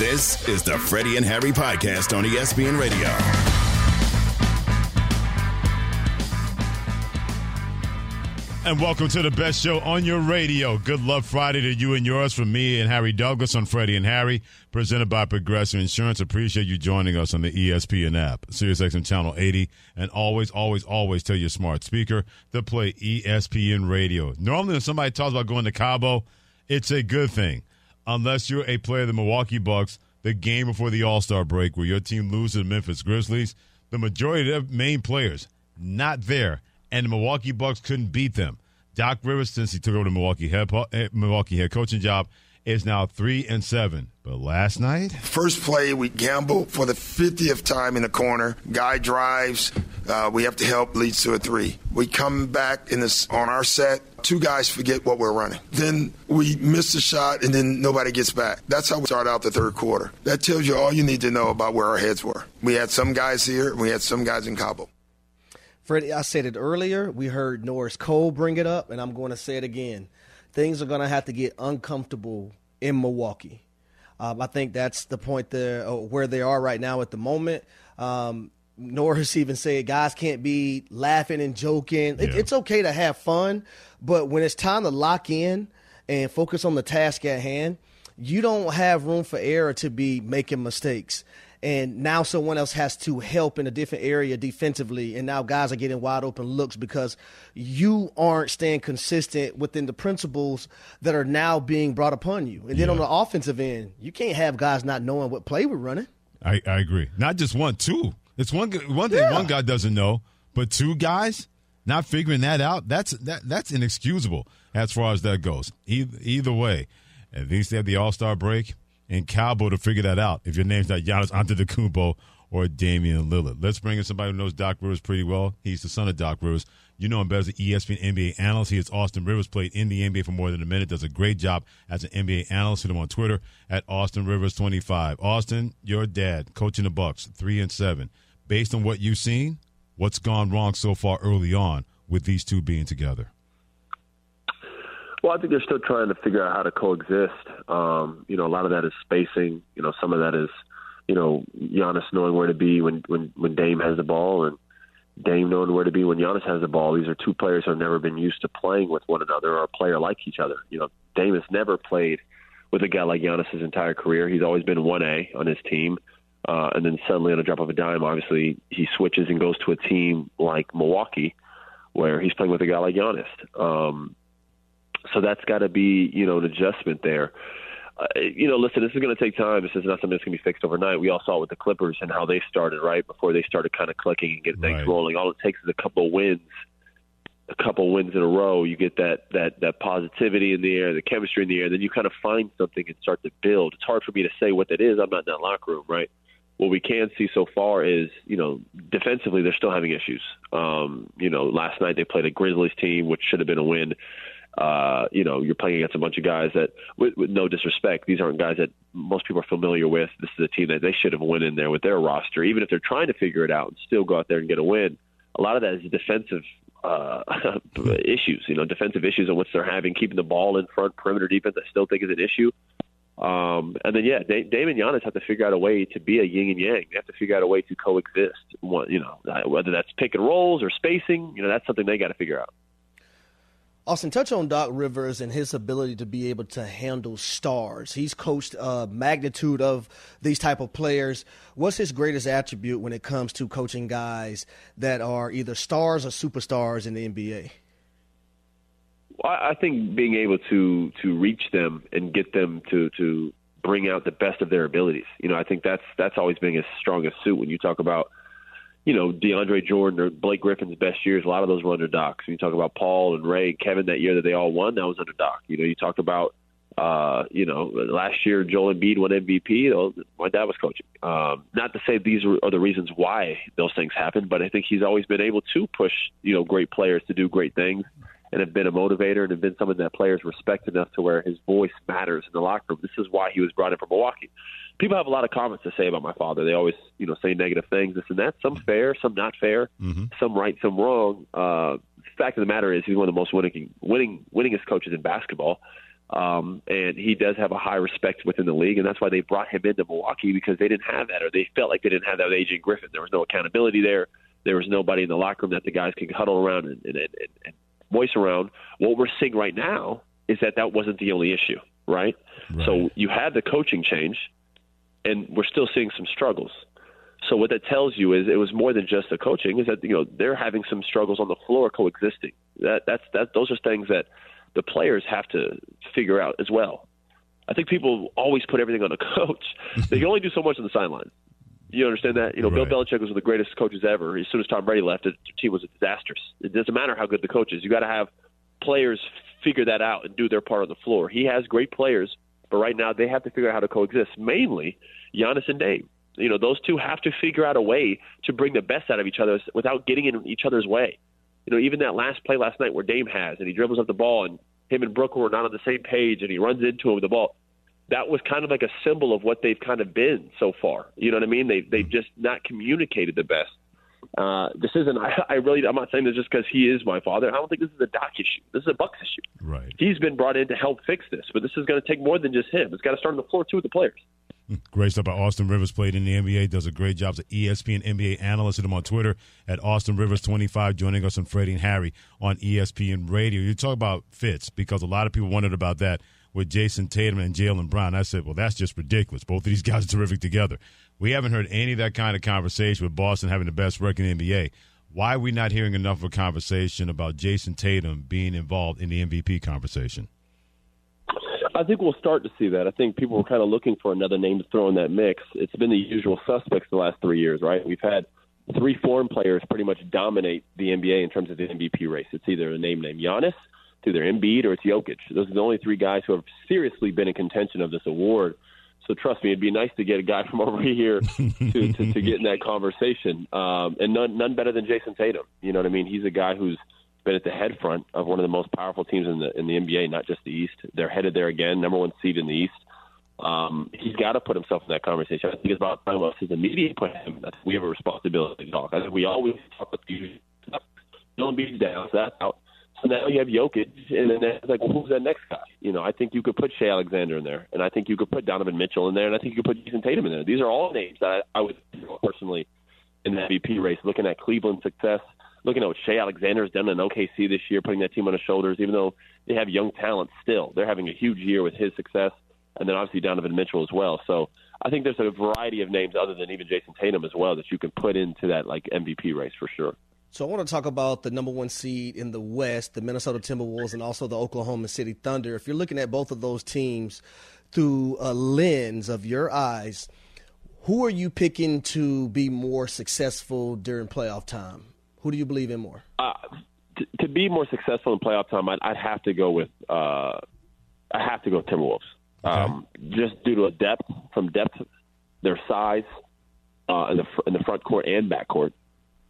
This is the Freddie and Harry podcast on ESPN Radio. And welcome to the best show on your radio. Good Love Friday to you and yours from me and Harry Douglas on Freddie and Harry, presented by Progressive Insurance. Appreciate you joining us on the ESPN app, SiriusXM Channel 80, and always, always, always tell your smart speaker to play ESPN Radio. Normally, when somebody talks about going to Cabo, it's a good thing, unless you're a player of the Milwaukee Bucks, the game before the All Star break where your team loses to the Memphis Grizzlies. The majority of their main players not there and the Milwaukee Bucks couldn't beat them. Doc Rivers, since he took over the Milwaukee head eh, Milwaukee head coaching job, is now three and seven. But last night, first play we gamble for the fiftieth time in the corner. Guy drives, uh, we have to help, leads to a three. We come back in this on our set. Two guys forget what we're running. Then we miss the shot, and then nobody gets back. That's how we start out the third quarter. That tells you all you need to know about where our heads were. We had some guys here, and we had some guys in Cabo. Freddie, I said it earlier. We heard Norris Cole bring it up, and I'm going to say it again. Things are going to have to get uncomfortable in Milwaukee. Um, I think that's the point there uh, where they are right now at the moment. Um, Norris even said guys can't be laughing and joking. Yeah. It, it's okay to have fun, but when it's time to lock in and focus on the task at hand, you don't have room for error to be making mistakes. And now someone else has to help in a different area defensively and now guys are getting wide open looks because you aren't staying consistent within the principles that are now being brought upon you. And then on the offensive end you can't have guys not knowing what play we're running. I, I agree. Not just one two it's one one thing yeah. one guy doesn't know but two guys not figuring that out that's that that's inexcusable as far as that goes either, either way at least they have the all-star break in Cabo to figure that out. If your name's not Giannis Antetokounmpo or Damian Lillard, let's bring in somebody who knows Doc Rivers pretty well. He's the son of Doc Rivers. You know him better as an ESPN NBA analyst. He is Austin Rivers, played in the NBA for more than a minute. Does a great job as an NBA analyst. Hit him on Twitter at Austin Rivers twenty five. Austin, your dad coaching the Bucks, three and seven. Based on what you've seen, what's gone wrong so far early on with these two being together? Well, I think they're still trying to figure out how to coexist. Um, you know, a lot of that is spacing. You know, some of that is, you know, Giannis knowing where to be when when when Dame has the ball, and Dame knowing where to be when Giannis has the ball. These are two players who have never been used to playing with one another or a player like each other. You know, Dame has never played with a guy like Giannis his entire career. He's always been one A on his team. Uh, and then suddenly, on a drop of a dime, obviously he switches and goes to a team like Milwaukee, where he's playing with a guy like Giannis. Um, so that's got to be, you know, an adjustment there. Uh, you know, listen, this is going to take time. This is not something that's going to be fixed overnight. We all saw it with the Clippers and how they started, right? Before they started kind of clicking and getting right. things rolling. All it takes is a couple of wins, a couple of wins in a row. You get that that that positivity in the air, the chemistry in the air, then you kind of find something and start to build. It's hard for me to say what that is. I'm not in that locker room, right? What we can see so far is, you know, defensively they're still having issues. Um, you know, last night they played a Grizzlies team, which should have been a win uh, you know, you're playing against a bunch of guys that, with, with no disrespect, these aren't guys that most people are familiar with. This is a team that they should have won in there with their roster, even if they're trying to figure it out and still go out there and get a win. A lot of that is defensive uh, issues, you know, defensive issues on which they're having, keeping the ball in front, perimeter defense. I still think is an issue. Um, and then yeah, Dame and Giannis have to figure out a way to be a yin and yang. They have to figure out a way to coexist. You know, whether that's pick and rolls or spacing, you know, that's something they got to figure out. Austin, touch on Doc Rivers and his ability to be able to handle stars. He's coached a magnitude of these type of players. What's his greatest attribute when it comes to coaching guys that are either stars or superstars in the NBA? I think being able to to reach them and get them to to bring out the best of their abilities. You know, I think that's that's always been his strongest suit. When you talk about you know, DeAndre Jordan or Blake Griffin's best years, a lot of those were under. So you talk about Paul and Ray, Kevin that year that they all won, that was under Doc. You know, you talk about Uh, you know, last year Joel Embiid won MVP. My dad was coaching. Um, not to say these are the reasons why those things happen, but I think he's always been able to push you know great players to do great things, and have been a motivator and have been someone that players respect enough to where his voice matters in the locker room. This is why he was brought in from Milwaukee. People have a lot of comments to say about my father. They always, you know, say negative things, this and that. Some fair, some not fair, mm-hmm. some right, some wrong. Uh, fact of the matter is, he's one of the most winning, winning, winningest coaches in basketball. Um, and he does have a high respect within the league, and that's why they brought him into Milwaukee because they didn't have that, or they felt like they didn't have that with Adrian Griffin. There was no accountability there. There was nobody in the locker room that the guys could huddle around and, and, and, and voice around. What we're seeing right now is that that wasn't the only issue, right? right? So you had the coaching change, and we're still seeing some struggles. So what that tells you is it was more than just the coaching. Is that you know they're having some struggles on the floor coexisting. That that's that those are things that the players have to figure out as well. I think people always put everything on the coach. they can only do so much on the sideline. You understand that? You know, right. Bill Belichick was one of the greatest coaches ever. As soon as Tom Brady left, the team was a disastrous. It doesn't matter how good the coach is. You got to have players figure that out and do their part on the floor. He has great players, but right now they have to figure out how to coexist. Mainly, Giannis and Dame. You know, those two have to figure out a way to bring the best out of each other without getting in each other's way you know, even that last play last night where Dame has and he dribbles up the ball and him and Brooklyn were not on the same page and he runs into him with the ball. That was kind of like a symbol of what they've kind of been so far. You know what I mean? They they've just not communicated the best. Uh, this isn't. I, I really. I'm not saying this just because he is my father. I don't think this is a Doc issue. This is a Bucks issue. Right. He's been brought in to help fix this, but this is going to take more than just him. It's got to start on the floor too with the players. Great stuff by Austin Rivers. Played in the NBA, does a great job as an ESPN NBA analyst. Hit him on Twitter at Austin Rivers 25. Joining us on Freddie and Harry on ESPN Radio. You talk about fits because a lot of people wondered about that with Jayson Tatum and Jaylen Brown. I said, well, that's just ridiculous. Both of these guys are terrific together. We haven't heard any of that kind of conversation with Boston having the best record in the NBA. Why are we not hearing enough of a conversation about Jayson Tatum being involved in the MVP conversation? I think we'll start to see that. I think people were kind of looking for another name to throw in that mix. It's been the usual suspects the last three years, right? We've had three foreign players pretty much dominate the NBA in terms of the MVP race. It's either a name named Giannis, it's either Embiid, or it's Jokic. Those are the only three guys who have seriously been in contention of this award. So trust me, it'd be nice to get a guy from over here to, to, to get in that conversation. Um, and none, none better than Jayson Tatum. You know what I mean? He's a guy who's – been at the head front of one of the most powerful teams in the in the NBA, not just the East. They're headed there again, number one seed in the East. Um, he's got to put himself in that conversation. I think it's about time us as the media put him. I think we have a responsibility to talk. I think we always talk you. Dylan Beach down, so that's out. Now you have Jokic, and then it's like, well, who's that next guy? You know, I think you could put Shai Alexander in there, and I think you could put Donovan Mitchell in there, and I think you could put Jayson Tatum in there. These are all names that I, I would personally in the MVP race. Looking at Cleveland's success, looking at what Shai Alexander has done in OKC this year, putting that team on his shoulders, even though they have young talent still. They're having a huge year with his success, and then obviously Donovan Mitchell as well. So I think there's a variety of names other than even Jayson Tatum as well that you can put into that like MVP race for sure. So I want to talk about the number one seed in the West, the Minnesota Timberwolves, and also the Oklahoma City Thunder. If you're looking at both of those teams through a lens of your eyes, who are you picking to be more successful during playoff time? Who do you believe in more? Uh, to, to, be more successful in playoff time, I'd, I'd have to go with uh, I have to go Timberwolves. Okay. Um, just due to a depth from depth, their size uh, in the in the front court and back court.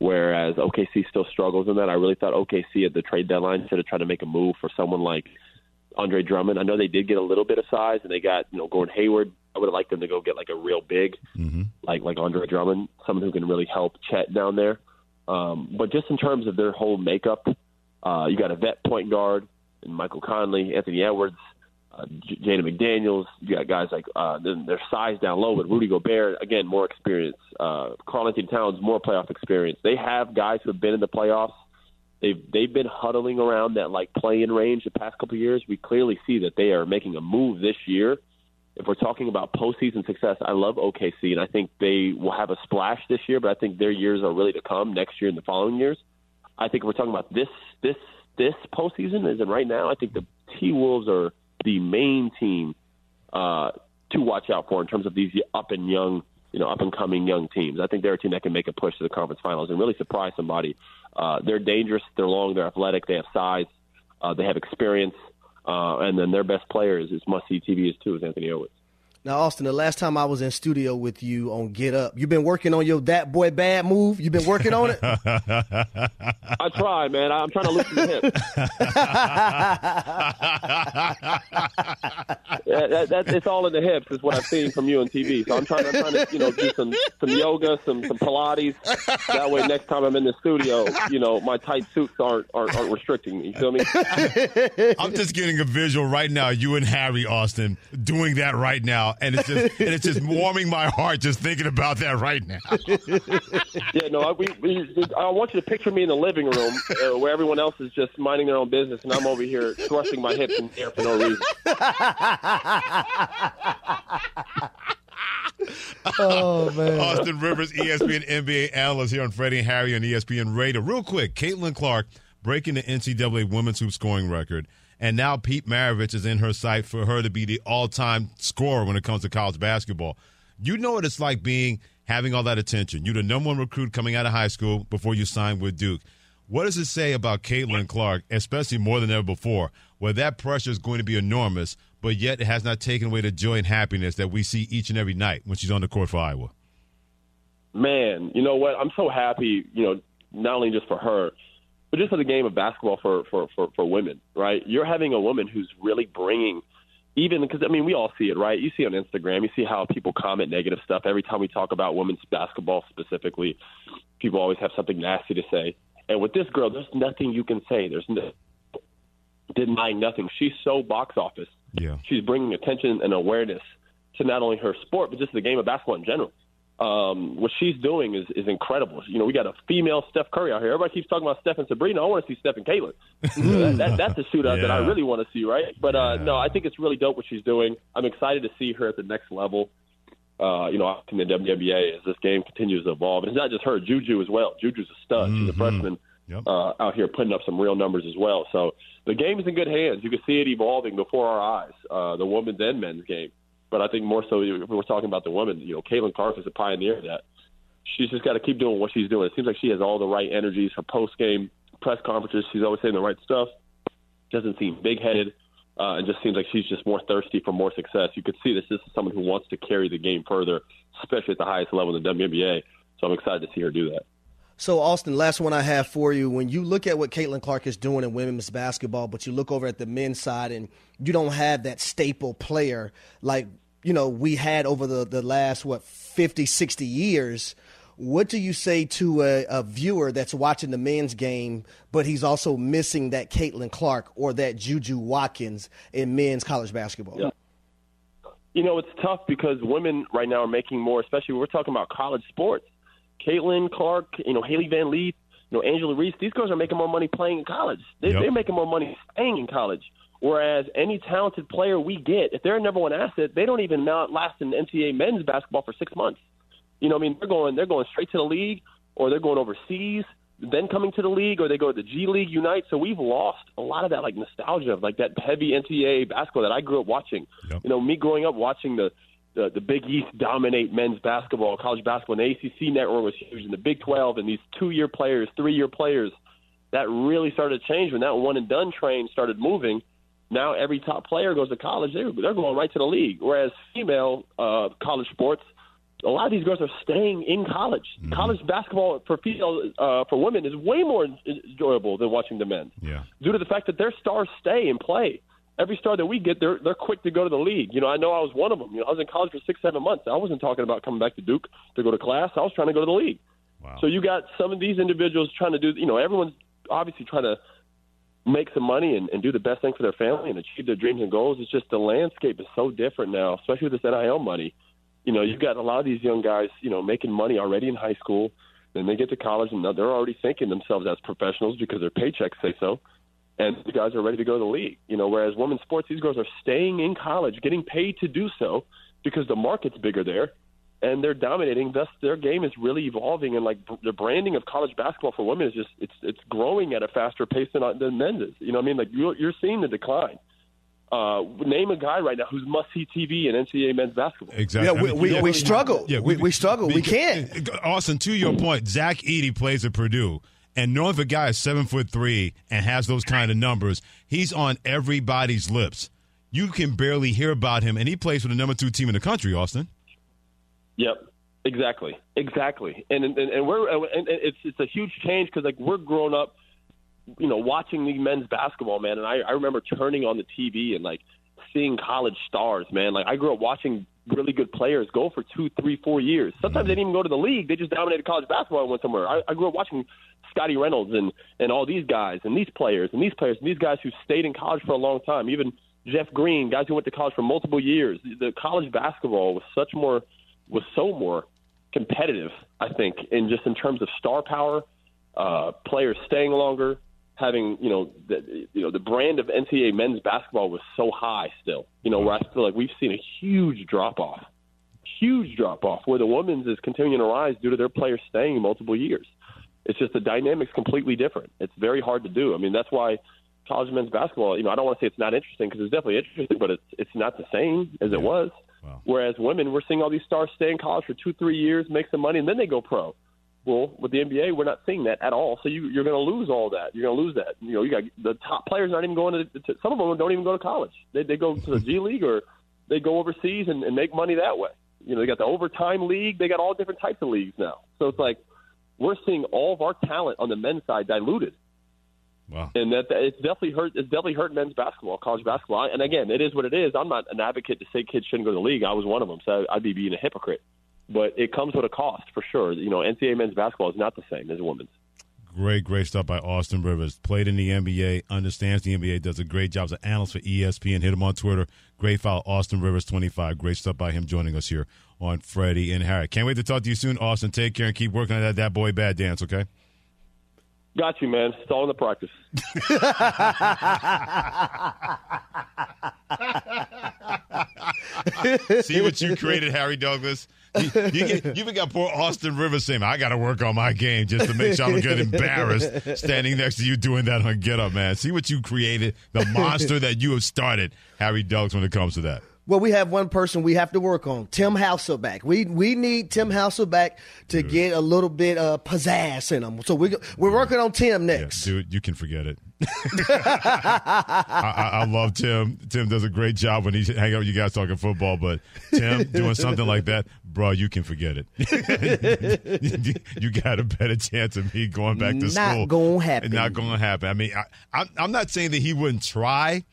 Whereas OKC still struggles in that. I really thought OKC at the trade deadline should have tried to make a move for someone like Andre Drummond. I know they did get a little bit of size and they got you know Gordon Hayward. I would have liked them to go get like a real big, mm-hmm. like like Andre Drummond, someone who can really help Chet down there. Um, but just in terms of their whole makeup, uh, you got a vet point guard and Michael Conley, Anthony Edwards, uh, Jaden McDaniels. You got guys like uh, then their size down low, but Rudy Gobert again more experience. Uh, Karl-Anthony Towns more playoff experience. They have guys who have been in the playoffs. They've they've been huddling around that like play-in range the past couple of years. We clearly see that they are making a move this year if we're talking about postseason success, I love OKC, and I think they will have a splash this year. But I think their years are really to come next year and the following years. I think if we're talking about this this this postseason, as in right now, I think the T Wolves are the main team uh, to watch out for in terms of these up and young, you know, up and coming young teams. I think they're a team that can make a push to the conference finals and really surprise somebody. Uh, they're dangerous. They're long. They're athletic. They have size. Uh, they have experience. Uh, and then their best player is, is must see TV is too is Anthony Edwards. Now, Austin, the last time I was in studio with you on Get Up, you've been working on your that boy bad move. You've been working on it. I try, man. I'm trying to loosen the hips. yeah, that, that, it's all in the hips, is what I've seen from you on TV. So I'm trying, I'm trying to, you know, do some some yoga, some some Pilates. That way, next time I'm in the studio, you know, my tight suits aren't aren't, aren't restricting me. You feel me? I'm just getting a visual right now. You and Harry Austin doing that right now and it's just and it's just warming my heart just thinking about that right now. yeah, no, I, we, we, I want you to picture me in the living room uh, where everyone else is just minding their own business, and I'm over here thrusting my hips in the air for no reason. oh man! Austin Rivers, ESPN NBA analyst here on Freddie and Harry on ESPN Radio. Real quick, Caitlin Clark breaking the NCAA women's hoop scoring record. And now Pete Maravich is in her sight for her to be the all-time scorer when it comes to college basketball. You know what it's like being having all that attention. You're the number one recruit coming out of high school before you signed with Duke. What does it say about Caitlin Clark, especially more than ever before, where that pressure is going to be enormous, but yet it has not taken away the joy and happiness that we see each and every night when she's on the court for Iowa? Man, you know what? I'm so happy, you know, not only just for her, but just for the game of basketball for, for, for, for women, right? You're having a woman who's really bringing, even because, I mean, we all see it, right? You see on Instagram, you see how people comment negative stuff. Every time we talk about women's basketball specifically, people always have something nasty to say. And with this girl, there's nothing you can say. There's no, denying nothing. She's so box office. Yeah. She's bringing attention and awareness to not only her sport, but just the game of basketball in general um, what she's doing is, is incredible. You know, we got a female Steph Curry out here. Everybody keeps talking about Steph and Sabrina. I want to see Steph and Caitlin. that, that, that's a shootout yeah. that I really want to see, right? But uh, no, I think it's really dope what she's doing. I'm excited to see her at the next level. Uh, you know, in the WNBA as this game continues to evolve. And it's not just her, Juju as well. Juju's a stud. Mm-hmm. She's a mm-hmm. freshman yep. uh, out here putting up some real numbers as well. So the game is in good hands. You can see it evolving before our eyes, uh, the women's and men's game. But I think more so, if we're talking about the women, you know, Caitlin Clark is a pioneer of that. She's just got to keep doing what she's doing. It seems like she has all the right energies. Her post game press conferences, she's always saying the right stuff. Doesn't seem big headed. Uh, and just seems like she's just more thirsty for more success. You could see this. This is someone who wants to carry the game further, especially at the highest level in the WNBA. So I'm excited to see her do that. So, Austin, last one I have for you. When you look at what Caitlin Clark is doing in women's basketball, but you look over at the men's side and you don't have that staple player like you know we had over the, the last what 50 60 years what do you say to a, a, viewer that's watching the men's game but he's also missing that caitlin clark or that juju watkins in men's college basketball yeah. you know it's tough because women right now are making more especially we're talking about college sports caitlin clark you know hailey van lith you know angel reese these girls are making more money playing in college they, yep. they're making more money staying in college Whereas any talented player we get, if they're a number one asset, they don't even last in NCAA men's basketball for six months. You know, I mean, they're going they're going straight to the league, or they're going overseas, then coming to the league, or they go to the G League Ignite. So we've lost a lot of that like nostalgia of like that heavy NCAA basketball that I grew up watching. Yep. You know, me growing up watching the the, the Big East dominate men's basketball, college basketball, and the ACC network was huge, and the Big 12, and these two-year players, three-year players, that really started to change when that one and done train started moving now every top player goes to college. They're, they're going right to the league. Whereas female uh, college sports, a lot of these girls are staying in college. Mm-hmm. College basketball for female uh, for women is way more enjoyable than watching the men. Yeah. Due to the fact that their stars stay and play. Every star that we get, they're they're quick to go to the league. You know, I know I was one of them. You know, I was in college for six, seven months. I wasn't talking about coming back to Duke to go to class. I was trying to go to the league. Wow. So you got some of these individuals trying to do. You know, everyone's obviously trying to make some money and, and do the best thing for their family and achieve their dreams and goals. It's just the landscape is so different now, especially with this NIL money. You know, you've got a lot of these young guys, you know, making money already in high school. Then they get to college and they're already thinking themselves as professionals because their paychecks say so. And the guys are ready to go to the league. You know, whereas women's sports, these girls are staying in college, getting paid to do so because the market's bigger there and they're dominating. Thus, their game is really evolving, and like the branding of college basketball for women is just it's it's growing at a faster pace than than men's is. You know, what I mean, like you're, you're seeing the decline. Uh, name a guy right now who's must see TV in NCAA men's basketball. Exactly. Yeah, we, I mean, we, we, we, struggle. Yeah, we, we, struggle. We can't. Austin, to your point, Zach Edey plays at Purdue And knowing if a guy is seven foot three and has those kind of numbers, he's on everybody's lips. You can barely hear about him, and he plays for the number two team in the country, Austin. Yep, exactly, exactly. And and, and we're and it's it's a huge change because like we're grown up, you know, watching the men's basketball, man. And I I remember turning on the TV and like seeing college stars, man. Like I grew up watching really good players go for two, three, four years. Sometimes they mm-hmm. didn't even go to the league; they just dominated college basketball and went somewhere. I, I grew up watching Scottie Reynolds and and all these guys and these players and these players and these guys who stayed in college for a long time. Even Jeff Green, guys who went to college for multiple years. The college basketball was such more was so more competitive. I think, in just in terms of star power, uh, players staying longer, having you know the you know the brand of NCAA men's basketball was so high still. You know where I feel like we've seen a huge drop off, huge drop off where the women's is continuing to rise due to their players staying multiple years. It's just the dynamics completely different. It's very hard to do. I mean that's why college men's basketball. You know I don't want to say it's not interesting because it's definitely interesting, but it's it's not the same as it was. Wow. Whereas women, we're seeing all these stars stay in college for two, three years, make some money, and then they go pro. Well, with the NBA, we're not seeing that at all. So you, you're going to lose all that. You're going to lose that. You know, you got the top players not even going to, to. Some of them don't even go to college. They they go to the G League or they go overseas and, and make money that way. You know, they got the overtime league. They got all different types of leagues now. So it's like we're seeing all of our talent on the men's side diluted. Wow. And that, that it's definitely hurt. It's definitely hurt men's basketball, college basketball. And again, it is what it is. I'm not an advocate to say kids shouldn't go to the league. I was one of them, so I'd be being a hypocrite. But it comes with a cost for sure. You know, NCAA men's basketball is not the same as women's. Great, great stuff by Austin Rivers. Played in the NBA, understands the NBA, does a great job as an analyst for ESPN. Hit him on Twitter. Great file, Austin Rivers 25. Great stuff by him joining us here on Freddie and Harry. Can't wait to talk to you soon, Austin. Take care and keep working on that, that boy bad dance, okay? Got you, man. It's all in the practice. See what you created, Harry Douglas. You, you, get, you even got poor Austin Rivers saying, "I got to work on my game just to make sure I don't get embarrassed standing next to you doing that on Get Up, man." See what you created, the monster that you have started, Harry Douglas. When it comes to that, Well, we have one person we have to work on, Tim Hasselbeck. We we need Tim Hasselbeck to get a little bit of uh, pizzazz in him. So we we're working on Tim yeah, next. dude, you can forget it. I, I, love Tim. Tim does a great job when he's hanging out with you guys talking football. But Tim doing something like that, bro, you can forget it. you got a better chance of me going back to Not school. Not gonna happen. Not going to happen. I mean, I, I'm not saying that he wouldn't try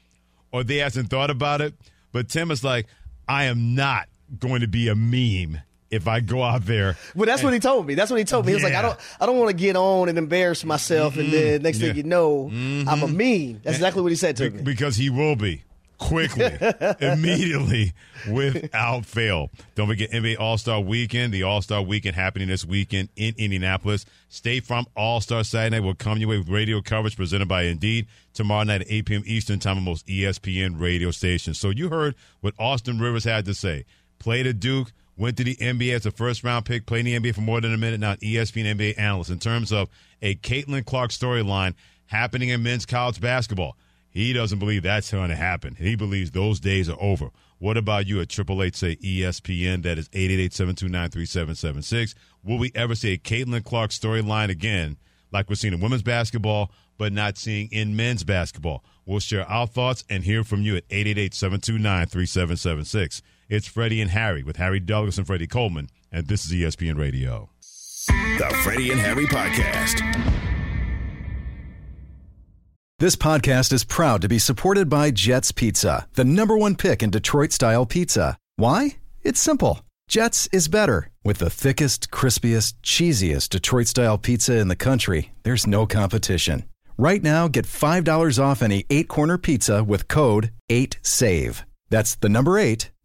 or they hasn't thought about it, but Tim is like, I am not going to be a meme if I go out there. Well, that's what he told me. That's what he told me. He was like, I don't, I don't want to get on and embarrass myself, and then mm-hmm. next Yeah. thing you know, I'm a mm-hmm. meme. That's exactly what he said to Be- me. because he will be quickly, immediately, without fail. Don't forget NBA All Star Weekend. The All Star Weekend happening this weekend in Indianapolis. State Farm All Star Saturday will come your way with radio coverage presented by Indeed tomorrow night at 8 p.m. Eastern Time on most ESPN radio stations. So you heard what Austin Rivers had to say. Played at Duke. Went to the NBA as a first round pick, played in the NBA for more than a minute now, an ESPN NBA analyst. In terms of a Caitlin Clark storyline happening in men's college basketball, he doesn't believe that's going to happen. He believes those days are over. What about you at Triple Eight say ESPN? That is 888-729-3776. Will we ever see a Caitlin Clark storyline again, like we're seeing in women's basketball, but not seeing in men's basketball? We'll share our thoughts and hear from you at 888-729-3776. It's Freddie and Harry with Harry Douglas and Freddie Coleman, and this is ESPN Radio. The Freddie and Harry Podcast. This podcast is proud to be supported by Jets Pizza, the number one pick in Detroit style pizza. Why? It's simple. Jets is better. With the thickest, crispiest, cheesiest Detroit style pizza in the country, there's no competition. Right now, get $5 off any eight corner pizza with code 8SAVE. That's the number eight,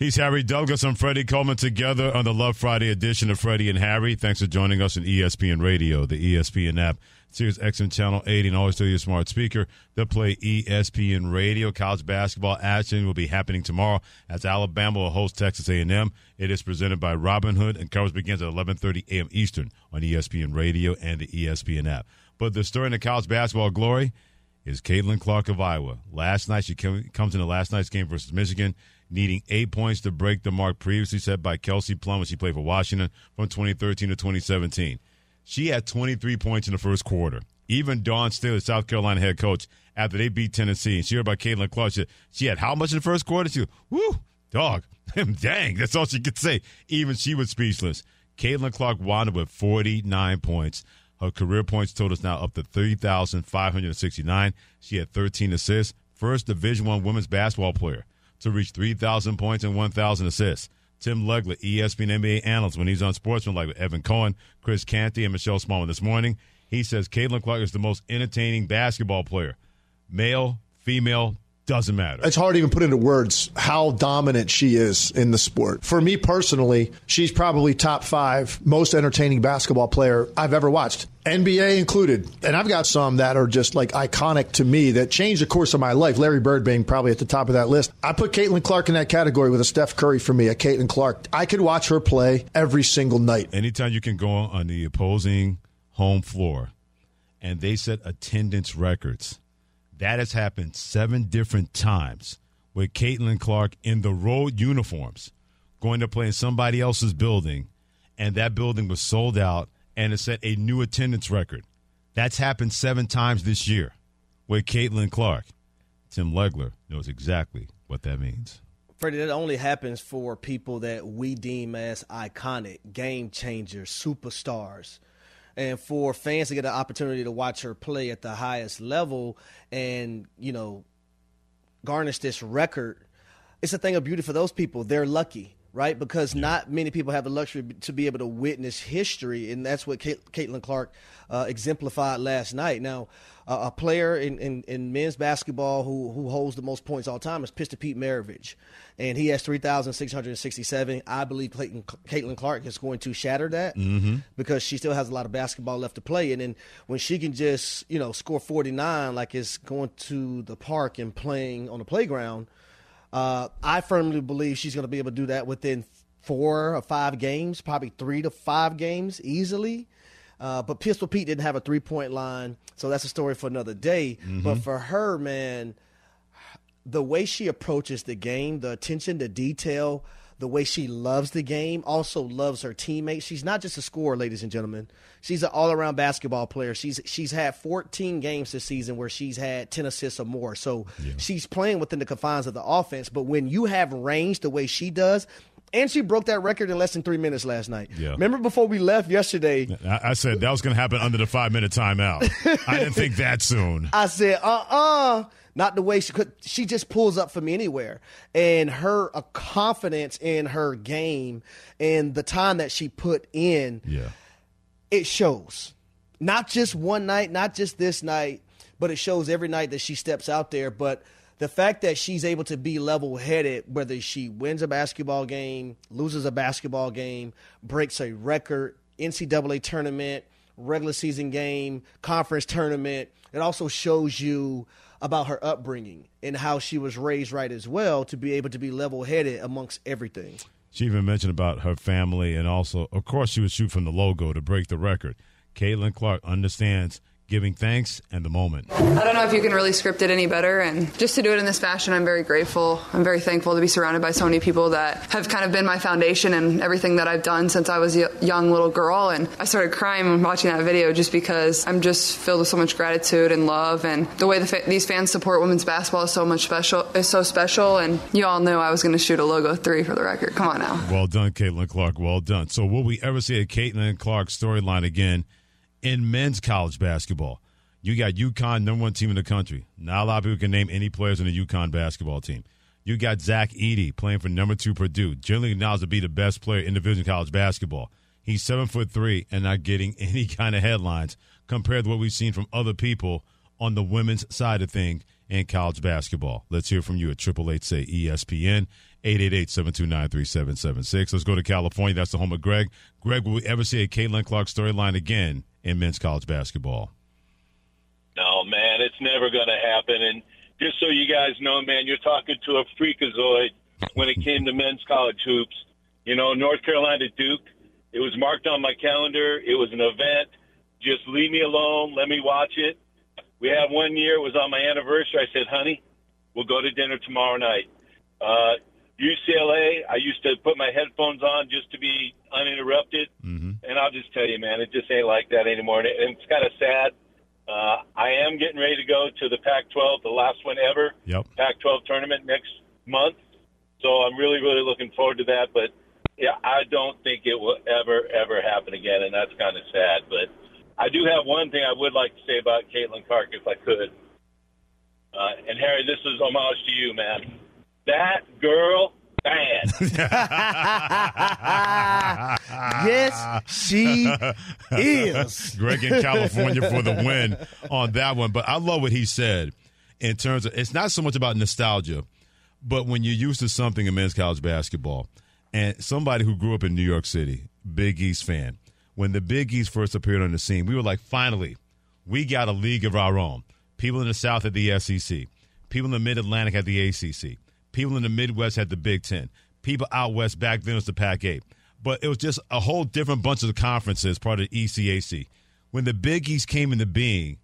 He's Harry Douglas. I'm Freddie Coleman together on the Love Friday edition of Freddie and Harry. Thanks for joining us on ESPN Radio, the ESPN app, Sirius XM Channel 80, and always through your smart speaker. They'll play ESPN Radio. College basketball action will be happening tomorrow as Alabama will host Texas A&M. It is presented by Robinhood, and coverage begins at 11:30 a.m. Eastern on ESPN Radio and the ESPN app. But the story in the college basketball glory is Caitlin Clark of Iowa. Last night, she comes in the last night's game versus Michigan needing eight points to break the mark previously set by Kelsey Plum when she played for Washington from 2013 to 2017. She had 23 points in the first quarter. Even Dawn Staley, South Carolina head coach, after they beat Tennessee, and she heard about Caitlin Clark, she, she had how much in the first quarter? She, whoo, dog, dang, that's all she could say. Even she was speechless. Caitlin Clark wound up with 49 points. Her career points total is now up to 30,569. She had 13 assists. First Division One women's basketball player to reach 3,000 points and 1,000 assists. Tim Legler, ESPN NBA analyst, when he's on Unsportsmanlike Evan Cohen, Chris Canty, and Michelle Smallmon this morning, he says Caitlin Clark is the most entertaining basketball player. Male, female, doesn't matter. It's hard to even put into words how dominant she is in the sport. For me personally, she's probably top five most entertaining basketball player I've ever watched. NBA included. And I've got some that are just like iconic to me that changed the course of my life. Larry Bird being probably at the top of that list. I put Caitlin Clark in that category with a Steph Curry for me, a Caitlin Clark. I could watch her play every single night. Anytime you can go on the opposing home floor and they set attendance records that has happened seven different times with Caitlin Clark in the road uniforms going to play in somebody else's building, and that building was sold out and it set a new attendance record. That's happened seven times this year with Caitlin Clark. Tim Legler knows exactly what that means. Freddie, that only happens for people that we deem as iconic, game changers, superstars and for fans to get an opportunity to watch her play at the highest level and you know garnish this record it's a thing of beauty for those people. They're lucky right because not many people have the luxury to be able to witness history and that's what caitlin clark uh, exemplified last night now uh, a player in, in, in, men's basketball who, who holds the most points all time is Pistol Pete Maravich. And he has 3,667. I believe Clayton, Caitlin Clark is going to shatter that mm-hmm. because she still has a lot of basketball left to play. And then when she can just, you know, score 49 like it's going to the park and playing on the playground, uh, I firmly believe she's going to be able to do that within four or five games, probably three to five games easily. Uh, but Pistol Pete didn't have a three point line, so that's a story for another day. Mm-hmm. But for her, man, the way she approaches the game, the attention to detail, the way she loves the game, also loves her teammates. She's not just a scorer, ladies and gentlemen. She's an all-around basketball player. She's she's had 14 games this season where she's had 10 assists or more. So yeah. she's playing within the confines of the offense. But when you have range the way she does, and she broke that record in less than three minutes last night. Yeah. Remember before we left yesterday? I, I said that was going to happen under the five minute timeout. I didn't think that soon. I said, uh uh-uh, uh not the way she could. She just pulls up from anywhere. And her confidence in her game and the time that she put in, yeah. it shows. Not just one night, not just this night, but it shows every night that she steps out there. But the fact that she's able to be level headed, whether she wins a basketball game, loses a basketball game, breaks a record, NCAA tournament, regular season game, conference tournament, it also shows you about her upbringing and how she was raised right as well to be able to be level headed amongst everything. She even mentioned about her family and also, of course, she would shoot from the logo to break the record. Caitlin Clark understands giving thanks and the moment. I don't know if you can really script it any better. And just to do it in this fashion, I'm very grateful. I'm very thankful to be surrounded by so many people that have kind of been my foundation and everything that I've done since I was a young little girl. And I started crying watching that video just because I'm just filled with so much gratitude and love. And the way the fa- these fans support women's basketball is so much special. Is so special. And you all knew I was going to shoot a logo three for the record. Come on now. Well done, Caitlin Clark. Well done. So, will we ever see a Caitlin Clark storyline again in men's college basketball? You got UConn, number one team in the country. Not a lot of people can name any players on the UConn basketball team. You got Zach Edey playing for number two Purdue, generally acknowledged to be the best player in division college basketball. He's seven foot three and not getting any kind of headlines compared to what we've seen from other people on the women's side of things in college basketball. Let's hear from you at Triple Eight Say ESPN. 888-729-3776. Let's go to California. That's the home of Greg. Greg, will we ever see a Caitlin Clark storyline again in men's college basketball? No, man, it's never going to happen. And just so you guys know, man, you're talking to a freakazoid when it came to men's college hoops. You know, North Carolina Duke, it was marked on my calendar. It was an event. Just leave me alone. Let me watch it. We had one year. It was on my anniversary. I said, honey, we'll go to dinner tomorrow night. Uh, UCLA, I used to put my headphones on just to be uninterrupted. Mm-hmm. And I'll just tell you, man, it just ain't like that anymore. And it's kind of sad. Uh, I am getting ready to go to the Pac-12, the last one ever, Yep. Pac-12 tournament next month. So I'm really, really looking forward to that. But yeah, I don't think it will ever, ever happen again, and that's kind of sad. But I do have one thing I would like to say about Caitlin Clark, if I could. Uh, and Harry, this is homage to you, man. That girl, bad. yes, she is. Greg in California for the win on that one. But I love what he said in terms of it's not so much about nostalgia, but when you're used to something in men's college basketball, and somebody who grew up in New York City, Big East fan, when the Big East first appeared on the scene, we were like, finally, we got a league of our own. People in the South at the SEC, people in the Mid Atlantic at the ACC, people in the Midwest had the Big Ten, people out west back then was the Pac 8. But it was just a whole different bunch of conferences, part of the ECAC. When the Big East came into being,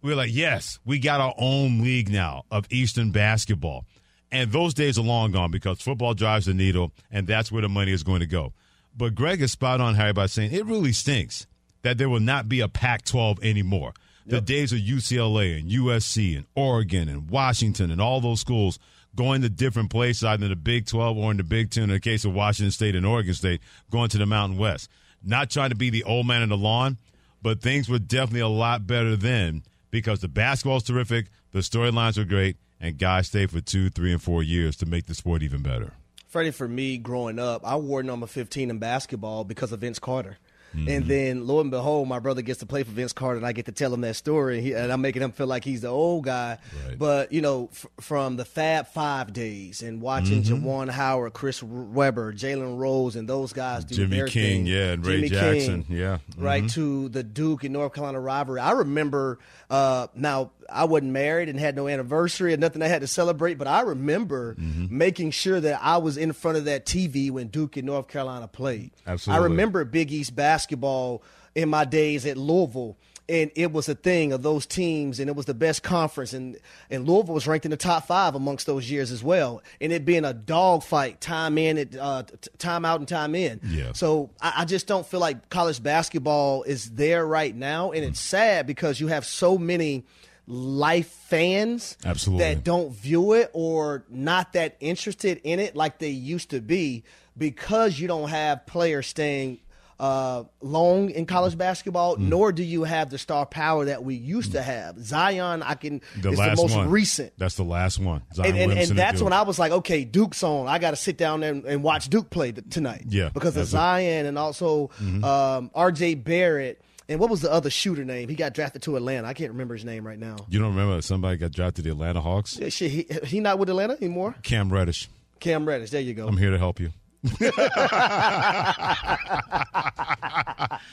we were like, yes, we got our own league now of Eastern basketball. And those days are long gone because football drives the needle, and that's where the money is going to go. But Greg is spot on, Harry, by saying it really stinks that there will not be a Pac 12 anymore. The days of UCLA and USC and Oregon and Washington and all those schools going to different places, either in the Big 12 or in the Big 10, in the case of Washington State and Oregon State, going to the Mountain West. Not trying to be the old man in the lawn, but things were definitely a lot better then because the basketball basketball's terrific, the storylines were great, and guys stayed for two, three, and four years to make the sport even better. Freddie, for me growing up, I wore number 15 in basketball because of Vince Carter. And then, lo and behold, my brother gets to play for Vince Carter, and I get to tell him that story, and, he, and I'm making him feel like he's the old guy. But you know, f- from the Fab Five days and watching Mhm. Juwan Howard, Chris Webber, Jalen Rose, and those guys do Jimmy their King, thing. yeah, and Ray Jimmy Jackson, King, yeah. right Mhm. to the Duke and North Carolina rivalry. I remember. Uh, now I wasn't married and had no anniversary and nothing I had to celebrate, but I remember Mm-hmm. making sure that I was in front of that TV when Duke and North Carolina played. Absolutely. I remember Big East basketball in my days at Louisville. And it was a thing of those teams, and it was the best conference. And, and Louisville was ranked in the top five amongst those years as well. And it being a dogfight, time in, it, uh, t- time out, and time in. Yeah. So I, I just don't feel like college basketball is there right now, and it's sad because you have so many life fans Absolutely. that don't view it or not that interested in it like they used to be because you don't have players staying uh, long in college basketball, Mm. nor do you have the star power that we used to have. Zion, I can The is last the most one. recent. That's the last one. Zion And, and, and that's when I was like, okay, Duke's on. I got to sit down there and, and watch Duke play th- tonight. Yeah, because of it. Zion and also Mhm. um, R.J. Barrett. And what was the other shooter name? He got drafted to Atlanta. I can't remember his name right now. You don't remember somebody got drafted to the Atlanta Hawks? Yeah, Shit, he, he not with Atlanta anymore. Cam Reddish. Cam Reddish. There you go. I'm here to help you.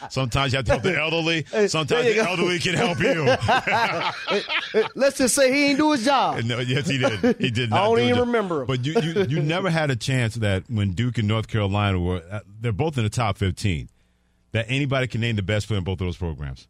Sometimes you have to help the elderly. Sometimes the elderly can help you. Let's just say he ain't do his job. No, yes, he did. He did. Not I don't do even remember him. But you, you, you never had a chance that when Duke and North Carolina were, uh, they're both in the top fifteen, that anybody can name the best player in both of those programs.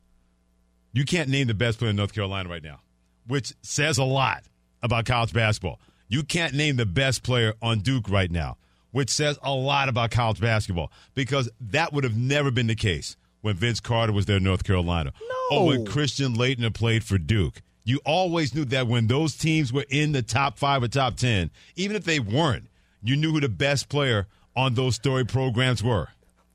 You can't name the best player in North Carolina right now, which says a lot about college basketball. You can't name the best player on Duke right now, which says a lot about college basketball because that would have never been the case when Vince Carter was there in North Carolina or when Christian Laettner played for Duke. You always knew that when those teams were in the top five or top 10, even if they weren't, you knew who the best player on those story programs were.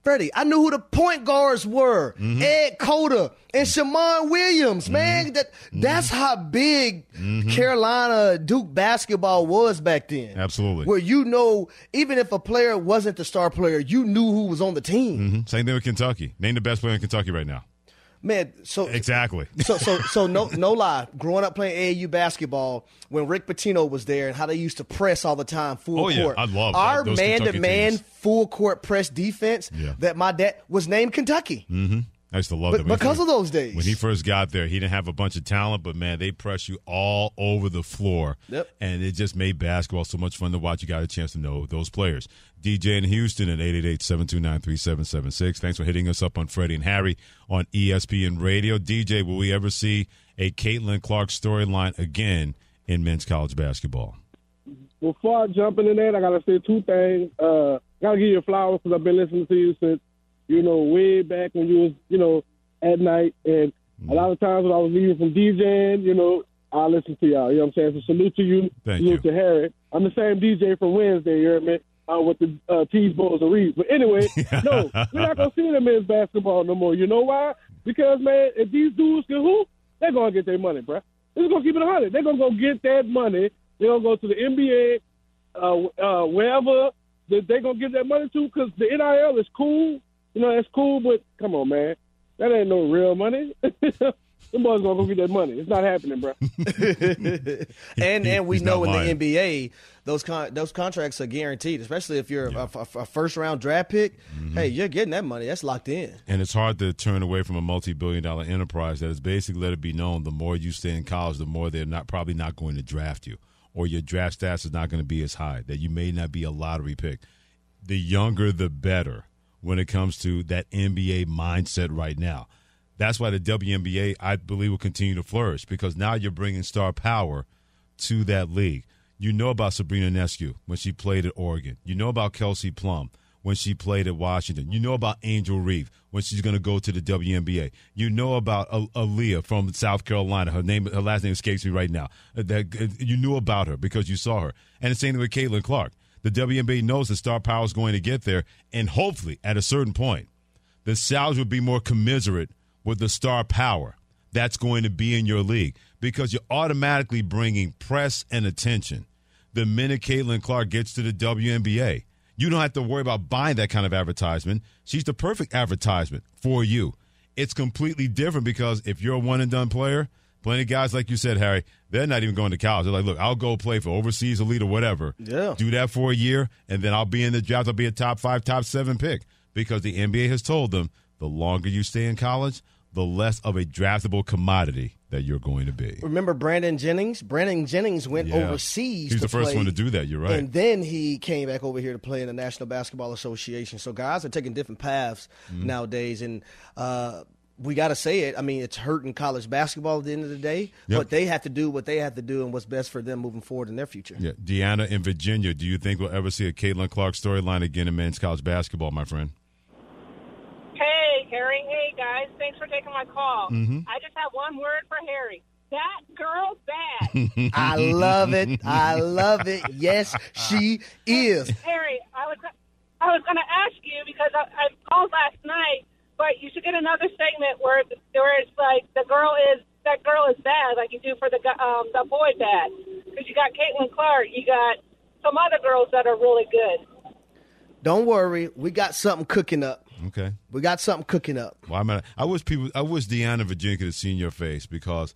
Freddie, I knew who the point guards were. Mm-hmm. Ed Cota and Shammond Williams, man. That that's how big Carolina Duke basketball was back then. Absolutely. Where you know, even if a player wasn't the star player, you knew who was on the team. Mhm. Same thing with Kentucky. Name the best player in Kentucky right now. Man, so Exactly. so so so no no lie. Growing up playing AAU basketball, when Rick Pitino was there and how they used to press all the time, full Oh, yeah. court. I love our man to man full court press defense. Yeah. That my dad was named Kentucky. Mm-hmm. I used to love But that. Because of those days. When he first got there, he didn't have a bunch of talent, but man, they press you all over the floor. Yep. And it just made basketball so much fun to watch. You got a chance to know those players. DJ in Houston at 888-729-3776. Thanks for hitting us up on Freddie and Harry on ESPN Radio. DJ, will we ever see a Caitlin Clark storyline again in men's college basketball? before I jump into that, I gotta say two things. Uh, gotta give you flowers because I've been listening to you since you know way back when you was you know at night, and a lot of times when I was leaving from DJing, you know, I listen to y'all. You know what I'm saying? So salute to you, Thank salute to Harry. I'm the same DJ from Wednesday. You heard me? Uh, with the uh, Tees, Bowls, and Reeves. But anyway, no, we're not gonna see the men's basketball no more. You know why? Because man, if these dudes can hoop, they're gonna get their money, bruh. They're gonna keep it 100. They're gonna go get that money. They're gonna go to the NBA, uh, uh, wherever that they're gonna give that money to. Because the NIL is cool, you know, that's cool. But come on, man, that ain't no real money. Them boys gonna go get that money. It's not happening, bro. and and we He's know not in lying. the NBA those con- those contracts are guaranteed, especially if you're a, a- a first round draft pick. Mm-hmm. Hey, you're getting that money. That's locked in. And it's hard to turn away from a multi-billion dollar enterprise that is basically let it be known the more you stay in college, the more they're not probably not going to draft you, or your draft stats is not going to be as high. That you may not be a lottery pick. The younger, the better when it comes to that NBA mindset right now. That's why the WNBA, I believe, will continue to flourish because now you're bringing star power to that league. You know about Sabrina Ionescu when she played at Oregon. You know about Kelsey Plum when she played at Washington. You know about Angel Reese when she's going to go to the WNBA. You know about Al- Aaliyah from South Carolina. Her name, her last name escapes me right now. That you knew about her because you saw her. And the same thing with Caitlin Clark. The WNBA knows that star power is going to get there, and hopefully, at a certain point, the salaries will be more commiserate with the star power that's going to be in your league because you're automatically bringing press and attention the minute Caitlin Clark gets to the WNBA. You don't have to worry about buying that kind of advertisement. She's the perfect advertisement for you. It's completely different because if you're a one and done player, plenty of guys, like you said, Harry, they're not even going to college. They're like, look, I'll go play for overseas elite or whatever. Yeah. Do that for a year, and then I'll be in the draft. I'll be a top five, top seven pick because the NBA has told them the longer you stay in college, the less of a draftable commodity that you're going to be. Remember Brandon Jennings? Brandon Jennings went Yeah. overseas. He's to the first play, one to do that. You're right. And then he came back over here to play in the National Basketball Association. So guys are taking different paths Mhm. nowadays, and uh, we got to say it. I mean, it's hurting college basketball at the end of the day, Yep. but they have to do what they have to do and what's best for them moving forward in their future. Yeah, Deanna in Virginia. Do you think we'll ever see a Caitlin Clark storyline again in men's college basketball, my friend? Hey, Harry. Hey, guys. Thanks for taking my call. Mhm. I just have one word for Harry. That girl's bad. I love it. I love it. Yes, she is. Harry, I was I was going to ask you because I, I called last night, but you should get another segment where where it's like the girl is that girl is bad, like you do for the um the boy bad. Because you got Caitlin Clark, you got some other girls that are really good. Don't worry, we got something cooking up. Okay. We got something cooking up. Well, I mean, I wish people, I wish Deanna in Virginia could have seen your face because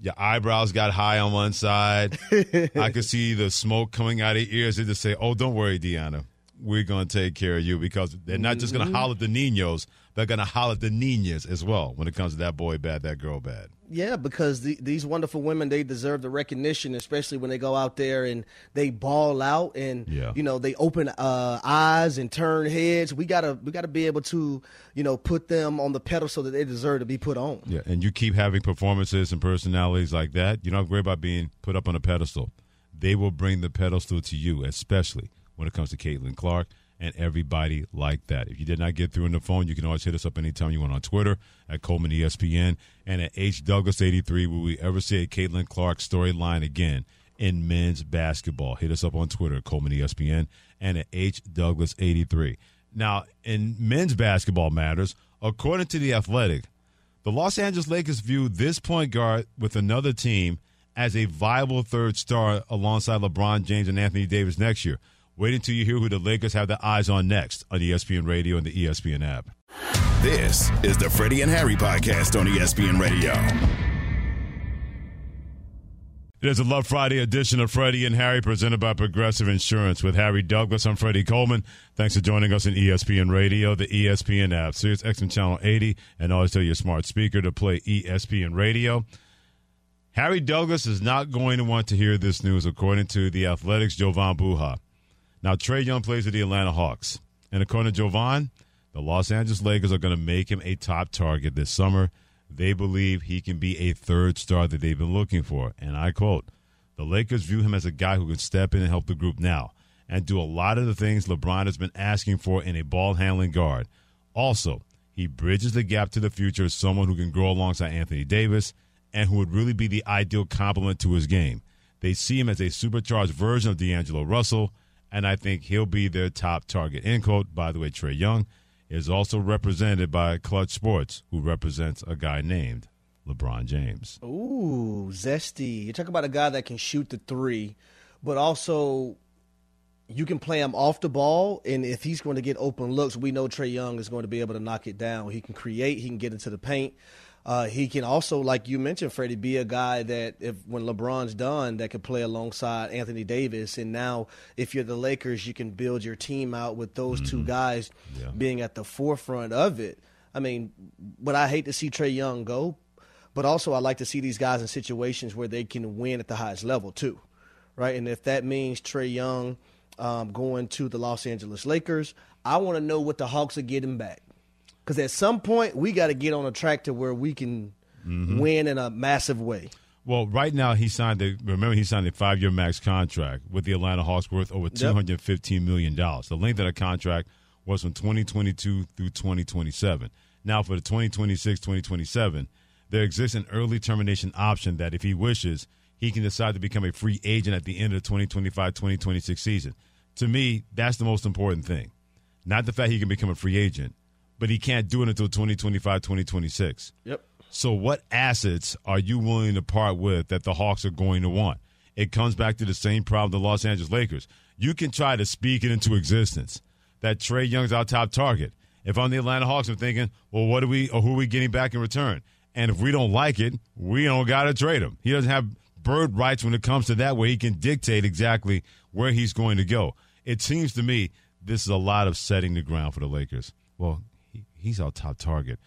your eyebrows got high on one side. I could see the smoke coming out of your ears. They just say, "Oh, don't worry, Deanna. we're going to take care of you because they're not just going to Mhm. holler at the Ninos, they're going to holler at the Ninas as well when it comes to that boy bad, that girl bad. Yeah, because the, these wonderful women they deserve the recognition, especially when they go out there and they ball out and Yeah. you know they open uh, eyes and turn heads. We gotta we gotta be able to you know put them on the pedestal that they deserve to be put on. Yeah, and you keep having performances and personalities like that, you don't have to worry about being put up on a pedestal. They will bring the pedestal to you, especially when it comes to Caitlin Clark and everybody like that. If you did not get through on the phone, you can always hit us up anytime you want on Twitter at Coleman ESPN and at H Douglas eighty three. Will we ever see a Caitlin Clark storyline again in men's basketball? Hit us up on Twitter at Coleman ESPN and at H Douglas eighty three. Now, in men's basketball matters, according to the Athletic, the Los Angeles Lakers view this point guard with another team as a viable third star alongside LeBron James and Anthony Davis next year. Wait until you hear who the Lakers have their eyes on next on ESPN Radio and the ESPN app. This is the Freddie and Harry podcast on ESPN Radio. It is a Love Friday edition of Freddie and Harry presented by Progressive Insurance with Harry Douglas. I'm Freddie Coleman. Thanks for joining us on ESPN Radio, the ESPN app, Sirius XM Channel 80, and always tell your smart speaker to play ESPN Radio. Harry Douglas is not going to want to hear this news, according to the Athletic's Jovan Buha. Now, Trae Young plays with the Atlanta Hawks. And according to Jovan, the Los Angeles Lakers are going to make him a top target this summer. They believe he can be a third star that they've been looking for. And I quote, the Lakers view him as a guy who can step in and help the group now and do a lot of the things LeBron has been asking for in a ball handling guard. Also, he bridges the gap to the future as someone who can grow alongside Anthony Davis and who would really be the ideal complement to his game. They see him as a supercharged version of D'Angelo Russell, and I think he'll be their top target. End quote. By the way, Trae Young is also represented by Clutch Sports, who represents a guy named LeBron James. Ooh, zesty. You talk about a guy that can shoot the three, but also you can play him off the ball, and if he's going to get open looks, we know Trae Young is going to be able to knock it down. He can create, he can get into the paint. Uh, he can also, like you mentioned, Freddie, be a guy that if when LeBron's done, that could play alongside Anthony Davis. And now, if you're the Lakers, you can build your team out with those two guys being at the forefront of it. I mean, but I hate to see Trae Young go, but also I like to see these guys in situations where they can win at the highest level too, right? And if that means Trae Young um, going to the Los Angeles Lakers, I want to know what the Hawks are getting back. Because at some point we got to get on a track to where we can mm-hmm. win in a massive way. Well, right now he signed a remember he signed a five year max contract with the Atlanta Hawks worth over two hundred fifteen million dollars. The length of the contract was from twenty twenty two through twenty twenty seven. Now for the 2026-2027, there exists an early termination option that if he wishes, he can decide to become a free agent at the end of the 2025-2026 season. To me, that's the most important thing. Not the fact he can become a free agent, but he can't do it until 2025-2026. Yep. So, what assets are you willing to part with that the Hawks are going to want? It comes back to the same problem the Los Angeles Lakers. You can try to speak it into existence that Trae Young's our top target. If I'm the Atlanta Hawks, I'm thinking, well, what do we or who are we getting back in return? And if we don't like it, we don't got to trade him. He doesn't have bird rights when it comes to that, where he can dictate exactly where he's going to go. It seems to me this is a lot of setting the ground for the Lakers. Well, he's our top target.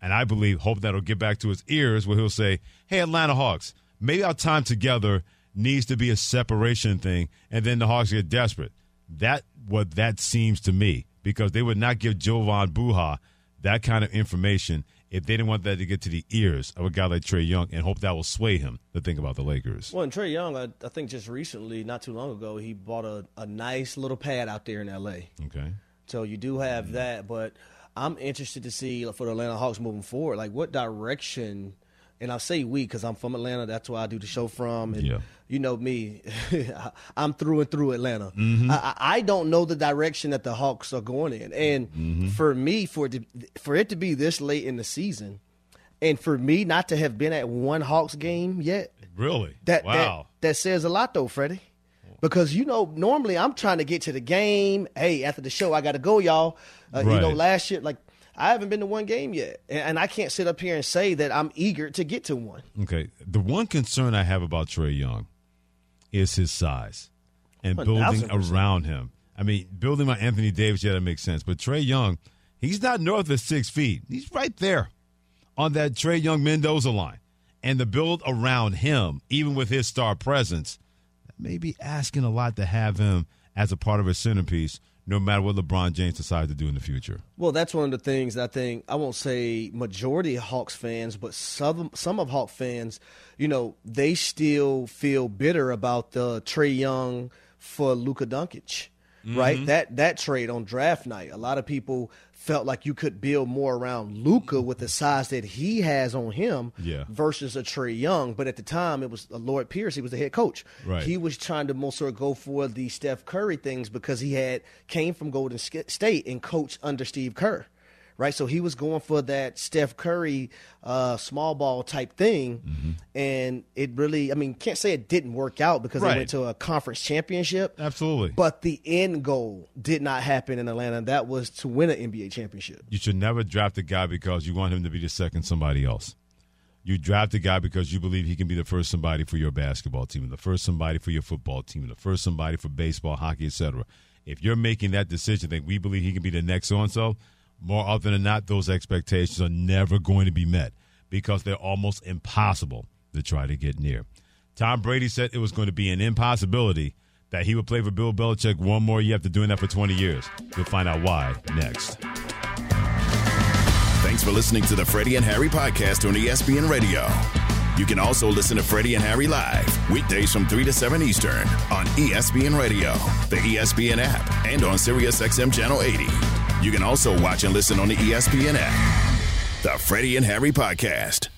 And I believe, hope that'll get back to his ears where he'll say, Hey, Atlanta Hawks, maybe our time together needs to be a separation thing. And then the Hawks get desperate. That what that seems to me because they would not give Jovan Buha that kind of information if they didn't want that to get to the ears of a guy like Trae Young and hope that will sway him to think about the Lakers. Well, and Trae Young, I, I think just recently, not too long ago, he bought a, a nice little pad out there in L.A. Okay. So you do have that, but I'm interested to see for the Atlanta Hawks moving forward, like what direction. And I say we because I'm from Atlanta. That's where I do the show from. And Yeah. you know me, I'm through and through Atlanta. Mhm. I, I I don't know the direction that the Hawks are going in, and Mm-hmm. for me, for it to, for it to be this late in the season, and for me not to have been at one Hawks game yet, Really? that wow. that, that says a lot though, Freddie. Because you know, normally I'm trying to get to the game. Hey, after the show, I got to go, y'all. Uh, You know, last year, like I haven't been to one game yet, and, I can't sit up here and say that I'm eager to get to one. Okay. The one concern I have about Trae Young is his size and building 1000%. around him. I mean, building my Anthony Davis, yeah, that makes sense. But Trae Young, he's not north of six feet. He's right there on that Trae Young Mendoza line. And the build around him, even with his star presence, may be asking a lot to have him as a part of a centerpiece no matter what LeBron James decides to do in the future. Well, that's one of the things I think I won't say majority of Hawks fans, but some some of Hawk fans, you know, they still feel bitter about the Trae Young for Luka Doncic. Mm-hmm. Right, that that trade on draft night. A lot of people felt like you could build more around Luka with the size that he has on him yeah. versus a Trae Young. But at the time, it was a Lloyd Pierce. He was the head coach. Right. He was trying to most sort of go for the Steph Curry things because he had came from Golden State and coached under Steve Kerr right? So he was going for that Steph Curry uh, small ball type thing, mm-hmm. and it really, I mean, can't say it didn't work out because right. they went to a conference championship. Absolutely. But the end goal did not happen in Atlanta. and That was to win an NBA championship. You should never draft a guy because you want him to be the second somebody else. You draft a guy because you believe he can be the first somebody for your basketball team, and the first somebody for your football team, the first somebody for baseball, hockey, etc. If you're making that decision that we believe he can be the next so and so, more often than not, those expectations are never going to be met because they're almost impossible to try to get near. Tom Brady said it was going to be an impossibility that he would play for Bill Belichick one more year after doing that for 20 years. We'll find out why next. Thanks for listening to the Freddie and Harry podcast on ESPN Radio. You can also listen to Freddie and Harry live weekdays from 3 to 7 Eastern on ESPN Radio, the ESPN app, and on SiriusXM Channel 80. You can also watch and listen on the ESPN app. The Freddie and Harry Podcast.